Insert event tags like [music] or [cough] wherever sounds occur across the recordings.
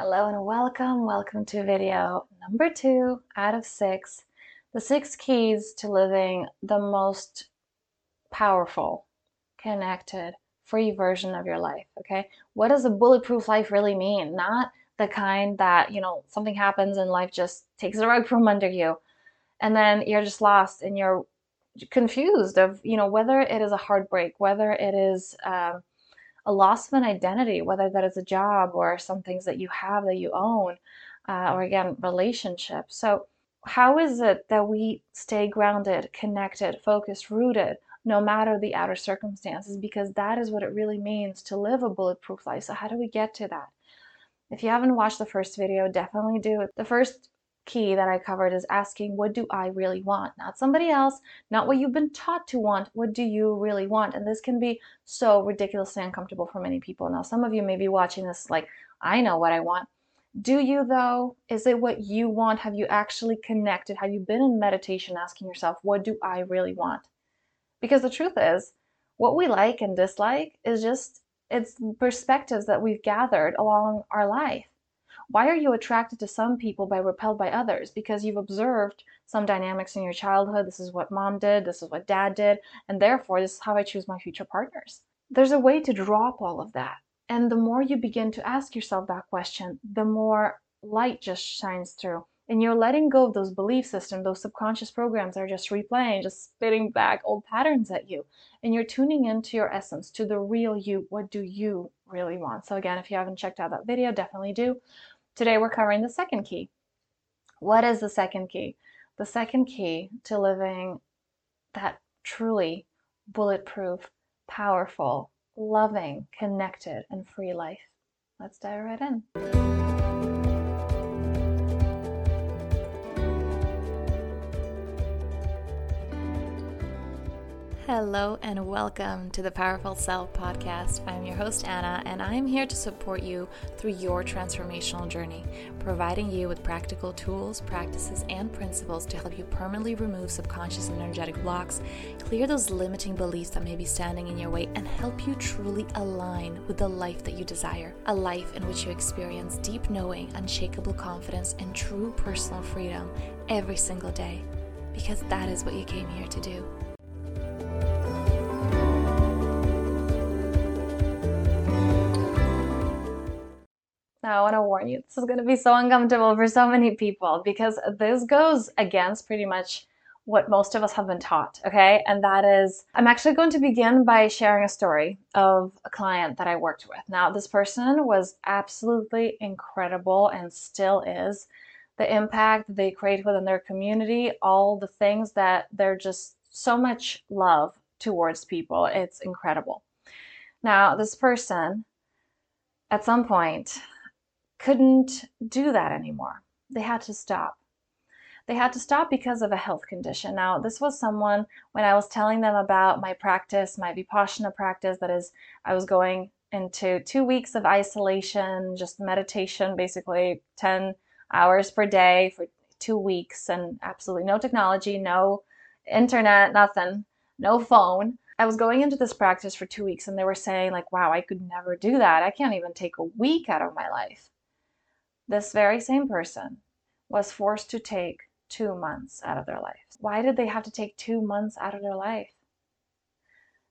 Hello and welcome. Welcome to video number two out of six. The six keys to living the most powerful, connected, free version of your life. Okay. What does a bulletproof life really mean? Not the kind that, you know, something happens and life just takes the rug from under you. And then you're just lost and you're confused of, you know, whether it is a heartbreak, whether it is, um, a loss of an identity, whether that is a job or some things that you have that you own, uh, or again, relationships. So, how is it that we stay grounded, connected, focused, rooted, no matter the outer circumstances? Because that is what it really means to live a bulletproof life. So, how do we get to that? If you haven't watched the first video, definitely do it. The first key that I covered is asking, what do I really want? Not somebody else, not what you've been taught to want. What do you really want? And this can be so ridiculously uncomfortable for many people. Now, some of you may be watching this like, I know what I want. Do you though? Is it what you want? Have you actually connected? Have you been in meditation asking yourself, what do I really want? Because the truth is, what we like and dislike is just it's perspectives that we've gathered along our life. Why are you attracted to some people but repelled by others? Because you've observed some dynamics in your childhood. This is what mom did, this is what dad did, and therefore this is how I choose my future partners. There's a way to drop all of that. And the more you begin to ask yourself that question, the more light just shines through. And you're letting go of those belief systems, those subconscious programs that are just replaying, just spitting back old patterns at you. And you're tuning into your essence, to the real you. What do you really want? So, again, if you haven't checked out that video, definitely do. Today we're covering the second key. What is the second key? The second key to living that truly bulletproof, powerful, loving, connected, and free life. Let's dive right in. Hello and welcome to the Powerful Self podcast. I'm your host, Anna, and I'm here to support you through your transformational journey, providing you with practical tools, practices, and principles to help you permanently remove subconscious and energetic blocks, clear those limiting beliefs that may be standing in your way, and help you truly align with the life that you desire a life in which you experience deep knowing, unshakable confidence, and true personal freedom every single day. Because that is what you came here to do. Now, I want to warn you, this is going to be so uncomfortable for so many people because this goes against pretty much what most of us have been taught, okay? And that is, I'm actually going to begin by sharing a story of a client that I worked with. Now, this person was absolutely incredible and still is. The impact they create within their community, all the things that they're just so much love towards people. It's incredible. Now, this person, at some point, couldn't do that anymore. They had to stop. They had to stop because of a health condition. Now, this was someone, when I was telling them about my practice, my Vipassana practice, that is, I was going into two weeks of isolation, just meditation, basically 10 hours per day for two weeks, and absolutely no technology, no internet, nothing, no phone. I was going into this practice for two weeks, and they were saying, like, wow, I could never do that. I can't even take a week out of my life. This very same person was forced to take two months out of their life. Why did they have to take two months out of their life?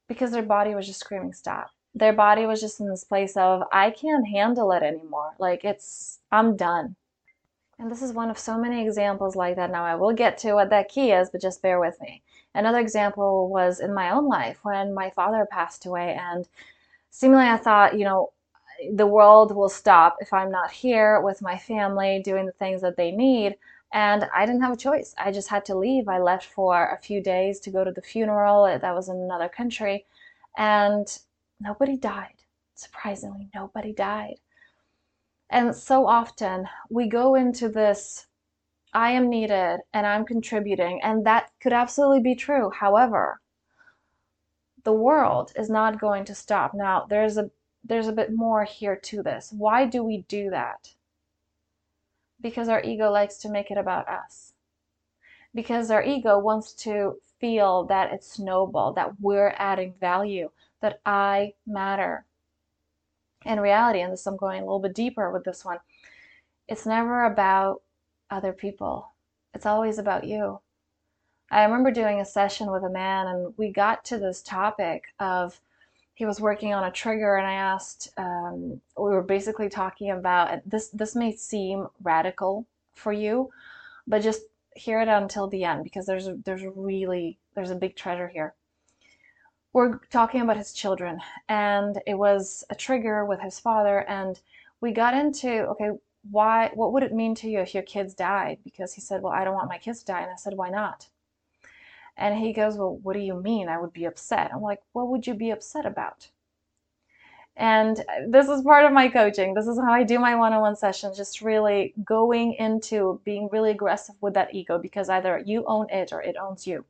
Because their body was just screaming, stop. Their body was just in this place of, I can't handle it anymore. Like, it's, I'm done. And this is one of so many examples like that. Now, I will get to what that key is, but just bear with me. Another example was in my own life when my father passed away, and seemingly I thought, you know, the world will stop if I'm not here with my family doing the things that they need. And I didn't have a choice. I just had to leave. I left for a few days to go to the funeral. That was in another country. And nobody died. Surprisingly, nobody died. And so often we go into this I am needed and I'm contributing, and that could absolutely be true. However, the world is not going to stop. Now, there's a there's a bit more here to this. Why do we do that? Because our ego likes to make it about us. Because our ego wants to feel that it's noble, that we're adding value, that I matter. In reality, and this I'm going a little bit deeper with this one, it's never about other people, it's always about you. I remember doing a session with a man, and we got to this topic of he was working on a trigger, and I asked, um, we were basically talking about this. This may seem radical for you, but just hear it until the end because there's a, there's a really there's a big treasure here. We're talking about his children, and it was a trigger with his father, and we got into okay, why? What would it mean to you if your kids died? Because he said, well, I don't want my kids to die, and I said, why not? And he goes, Well, what do you mean I would be upset? I'm like, What would you be upset about? And uh, this is part of my coaching. This is how I do my one on one sessions, just really going into being really aggressive with that ego because either you own it or it owns you.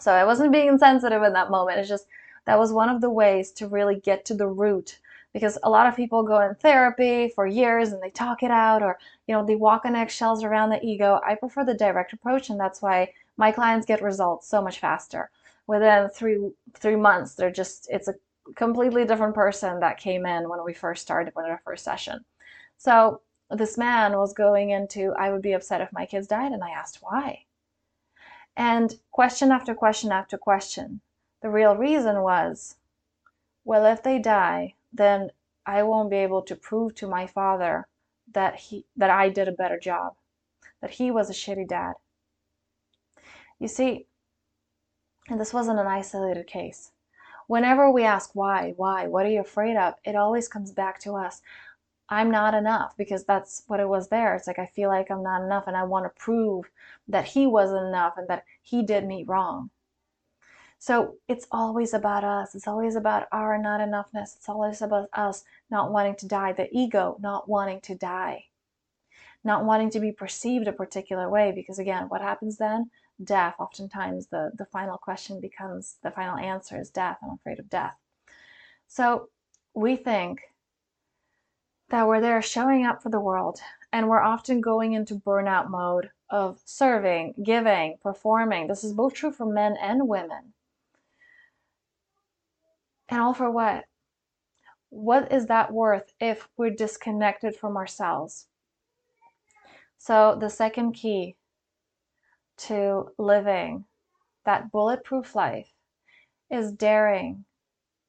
So I wasn't being insensitive in that moment. It's just that was one of the ways to really get to the root because a lot of people go in therapy for years and they talk it out or you know they walk on eggshells around the ego i prefer the direct approach and that's why my clients get results so much faster. Within three three months, they're just it's a completely different person that came in when we first started with our first session. So this man was going into I would be upset if my kids died, and I asked why. And question after question after question, the real reason was, well, if they die, then I won't be able to prove to my father that he that I did a better job, that he was a shitty dad. You see, and this wasn't an isolated case. Whenever we ask why, why, what are you afraid of, it always comes back to us. I'm not enough because that's what it was there. It's like I feel like I'm not enough and I want to prove that he wasn't enough and that he did me wrong. So it's always about us. It's always about our not enoughness. It's always about us not wanting to die, the ego not wanting to die, not wanting to be perceived a particular way. Because again, what happens then? Death, oftentimes the, the final question becomes the final answer is death. I'm afraid of death. So we think that we're there showing up for the world, and we're often going into burnout mode of serving, giving, performing. This is both true for men and women. And all for what? What is that worth if we're disconnected from ourselves? So, the second key to living that bulletproof life is daring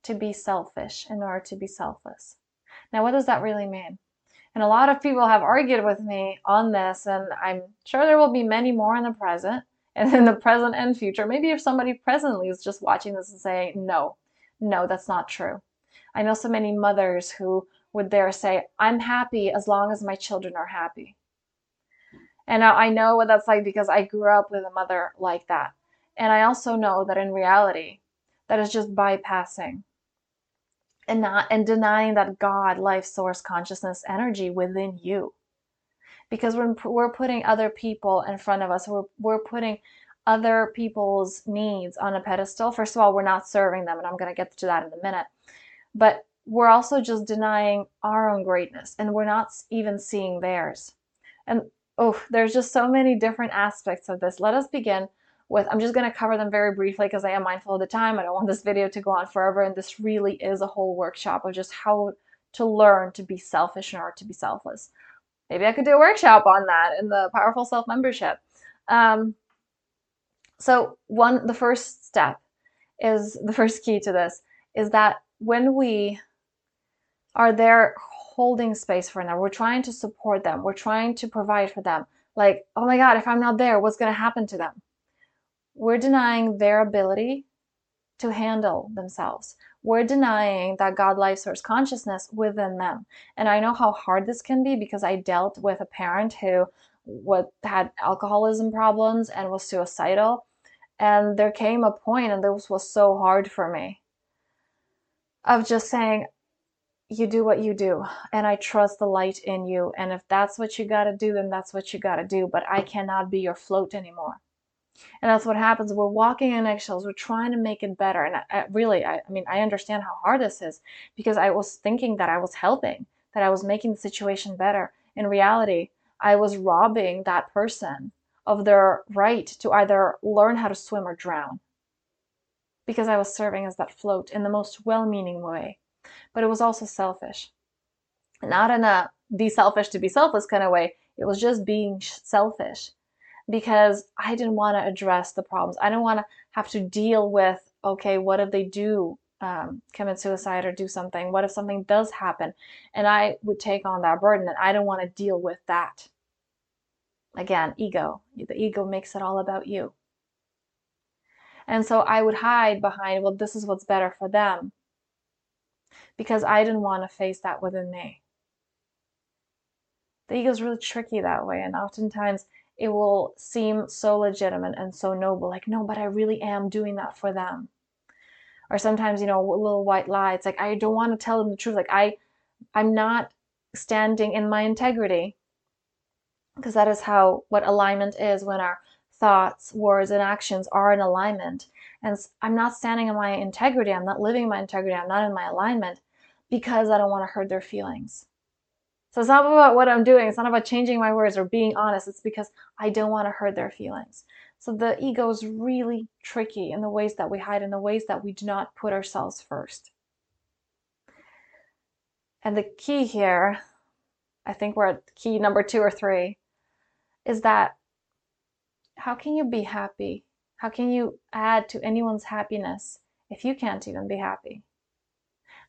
to be selfish in order to be selfless. Now, what does that really mean? And a lot of people have argued with me on this, and I'm sure there will be many more in the present [laughs] and in the present and future. Maybe if somebody presently is just watching this and saying, no, no, that's not true. I know so many mothers who would dare say, I'm happy as long as my children are happy. And I know what that's like because I grew up with a mother like that. And I also know that in reality, that is just bypassing and not and denying that God, life source, consciousness, energy within you. Because when we're putting other people in front of us, we're, we're putting other people's needs on a pedestal. First of all, we're not serving them, and I'm going to get to that in a minute. But we're also just denying our own greatness, and we're not even seeing theirs. And oh, there's just so many different aspects of this. Let us begin with, I'm just going to cover them very briefly because I am mindful of the time. I don't want this video to go on forever. And this really is a whole workshop of just how to learn to be selfish in order to be selfless. Maybe I could do a workshop on that in the Powerful Self membership. Um, so one, the first step is the first key to this is that when we are there holding space for them. We're trying to support them. We're trying to provide for them. Like, oh my God, if I'm not there, what's going to happen to them? We're denying their ability to handle themselves. We're denying that God life source consciousness within them. And I know how hard this can be because I dealt with a parent who what had alcoholism problems and was suicidal. And there came a point, and this was so hard for me, of just saying, you do what you do and i trust the light in you and if that's what you got to do then that's what you got to do but i cannot be your float anymore. And that's what happens. We're walking in eggshells. We're trying to make it better and I, I really I, I mean i understand how hard this is because i was thinking that i was helping that i was making the situation better. In reality i was robbing that person of their right to either learn how to swim or drown because i was serving as that float in the most well-meaning way but it was also selfish. Not in a be selfish to be selfless kind of way. It was just being selfish because I didn't want to address the problems. I didn't want to have to deal with, okay, what if they do um, commit suicide or do something? What if something does happen? And I would take on that burden and I don't want to deal with that. Again, ego. The ego makes it all about you. And so I would hide behind, well, this is what's better for them. Because I didn't want to face that within me. The ego is really tricky that way. And oftentimes it will seem so legitimate and so noble. Like, no, but I really am doing that for them. Or sometimes, you know, a little white lie. It's like, I don't want to tell them the truth. Like, I, I'm not standing in my integrity because that is how what alignment is when our thoughts, words, and actions are in alignment. And I'm not standing in my integrity, I'm not living my integrity, I'm not in my alignment because I don't want to hurt their feelings. So it's not about what I'm doing, it's not about changing my words or being honest, it's because I don't want to hurt their feelings. So the ego is really tricky in the ways that we hide, in the ways that we do not put ourselves first. And the key here, I think we're at key number two or three, is that how can you be happy? How can you add to anyone's happiness if you can't even be happy?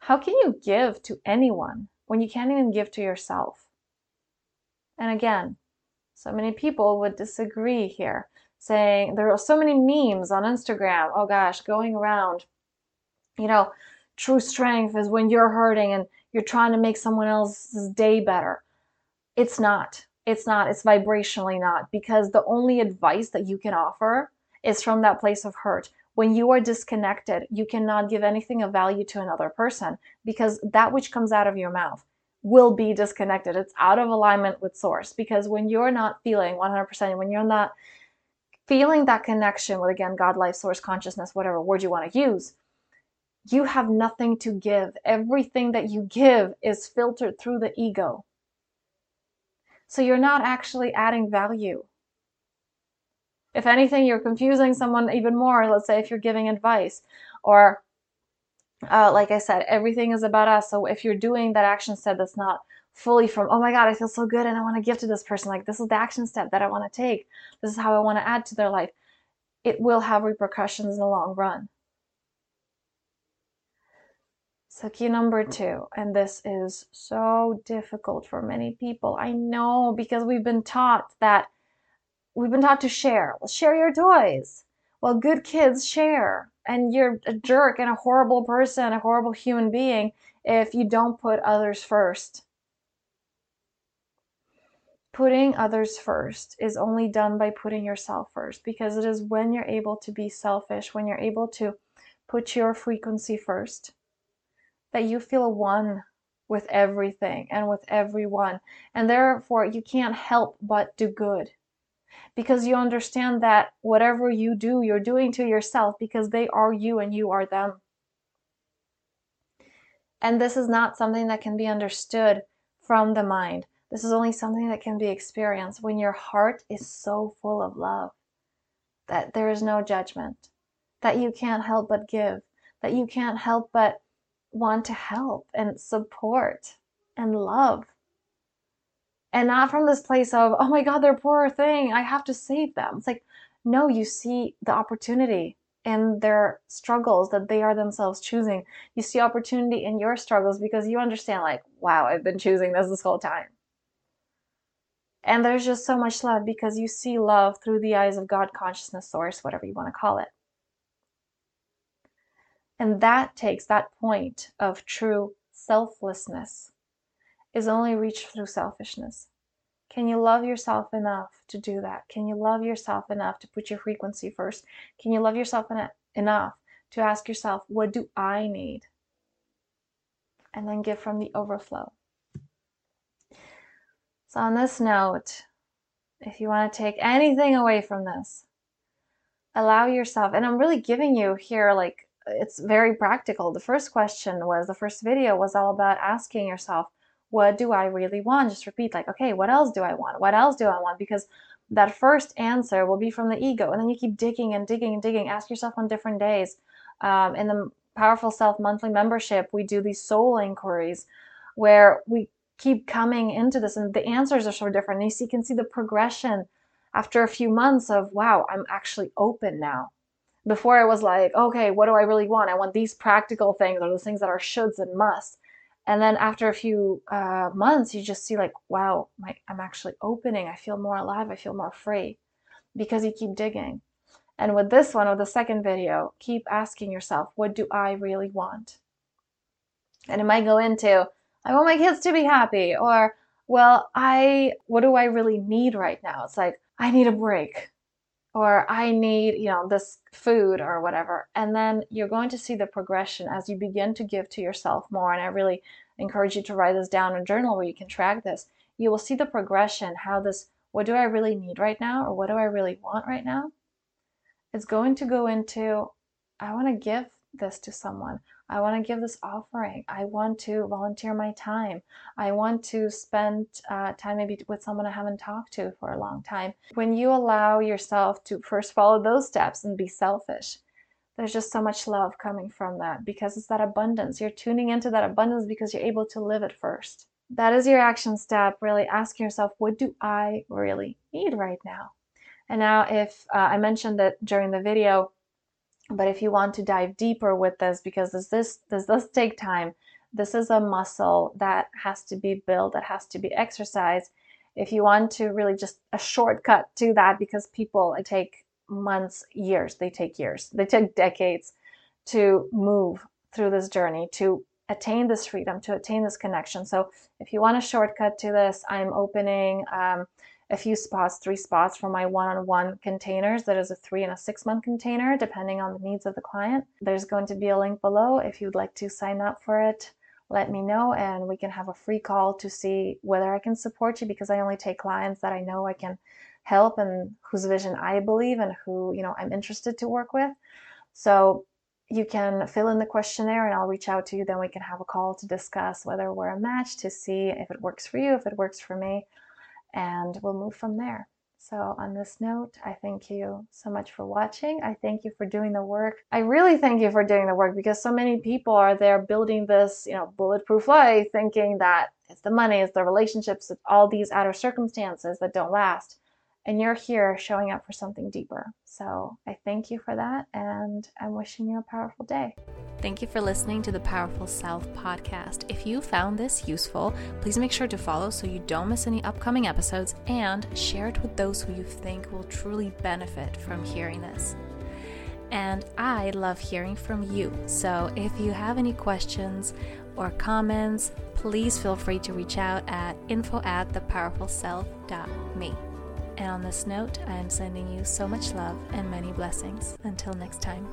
How can you give to anyone when you can't even give to yourself? And again, so many people would disagree here, saying there are so many memes on Instagram, oh gosh, going around, you know, true strength is when you're hurting and you're trying to make someone else's day better. It's not. It's not, it's vibrationally not, because the only advice that you can offer is from that place of hurt. When you are disconnected, you cannot give anything of value to another person because that which comes out of your mouth will be disconnected. It's out of alignment with source because when you're not feeling 100%, when you're not feeling that connection with, again, God, life, source, consciousness, whatever word you want to use, you have nothing to give. Everything that you give is filtered through the ego. So you're not actually adding value. If anything, you're confusing someone even more. Let's say if you're giving advice or uh, like I said, everything is about us. So if you're doing that action step that's not fully from, oh my God, I feel so good and I want to give to this person, like this is the action step that I want to take, this is how I want to add to their life, it will have repercussions in the long run. So, key number mm. two, and this is so difficult for many people. I know because we've been taught that we've been taught to share. Well, share your toys. Well, good kids share. And you're a jerk and a horrible person, a horrible human being if you don't put others first. Putting others first is only done by putting yourself first because it is when you're able to be selfish, when you're able to put your frequency first that you feel one with everything and with everyone. And therefore, you can't help but do good because you understand that whatever you do, you're doing to yourself because they are you and you are them. And this is not something that can be understood from the mind. This is only something that can be experienced when your heart is so full of love that there is no judgment, that you can't help but give, that you can't help but want to help and support and love. And not from this place of, oh my God, they're poor thing. I have to save them. It's like, no, you see the opportunity in their struggles that they are themselves choosing. You see opportunity in your struggles because you understand, like, wow, I've been choosing this this whole time. And there's just so much love because you see love through the eyes of God, consciousness, source, whatever you want to call it. And that takes that point of true selflessness is only reached through selfishness. Can you love yourself enough to do that? Can you love yourself enough to put your frequency first? Can you love yourself enough to ask yourself, what do I need? And then give from the overflow. So, on this note, if you want to take anything away from this, allow yourself, and I'm really giving you here like it's very practical. The first question was the first video was all about asking yourself, what do I really want? Just repeat, like, okay, what else do I want? What else do I want? Because that first answer will be from the ego. And then you keep digging and digging and digging. Ask yourself on different days. Um, in the Powerful Self monthly membership, we do these soul inquiries where we keep coming into this and the answers are so different. And you see, you can see the progression after a few months of, wow, I'm actually open now. Before I was like, okay, what do I really want? I want these practical things or the things that are shoulds and musts. And then after a few uh, months, you just see like, wow, my, I'm actually opening. I feel more alive. I feel more free because you keep digging. And with this one, with the second video, keep asking yourself, what do I really want? And it might go into, I want my kids to be happy, or, well, I, what do I really need right now? It's like, I need a break, or I need, you know, this food or whatever. And then you're going to see the progression as you begin to give to yourself more. And I really encourage you to write this down in a journal where you can track this. You will see the progression, how this, what do I really need right now, or what do I really want right now? It's going to go into I want to give this to someone. I want to give this offering. I want to volunteer my time. I want to spend uh, time maybe with someone I haven't talked to for a long time. When you allow yourself to first follow those steps and be selfish, there's just so much love coming from that because it's that abundance. You're tuning into that abundance because you're able to live it first. That is your action step. Really asking yourself, what do I really need right now? And now if uh, I mentioned that during the video, but if you want to dive deeper with this, because this, this, this does take time, this is a muscle that has to be built, that has to be exercised. If you want to really just a shortcut to that, because people take months, years, they take years, they take decades to move through this journey, to attain this freedom, to attain this connection. So if you want a shortcut to this, I'm opening um, a few spots, three spots for my one-on-one containers. That is a three and a six month container, depending on the needs of the client. There's going to be a link below if you'd like to sign up for it. Let me know and we can have a free call to see whether I can support you because I only take clients that I know I can help and whose vision I believe and who, you know, I'm interested to work with. So you can fill in the questionnaire and I'll reach out to you. Then we can have a call to discuss whether we're a match to see if it works for you, if it works for me and we'll move from there. So, on this note, I thank you so much for watching. I thank you for doing the work. I really thank you for doing the work because so many people are there building this, you know, bulletproof life, thinking that it's the money, it's the relationships, it's all these outer circumstances that don't last and you're here showing up for something deeper. So I thank you for that, and I'm wishing you a powerful day. Thank you for listening to the Powerful Self podcast. If you found this useful, please make sure to follow so you don't miss any upcoming episodes and share it with those who you think will truly benefit from hearing this. And I love hearing from you. So if you have any questions or comments, please feel free to reach out at info at thepowerfulself.me. And on this note, I am sending you so much love and many blessings. Until next time.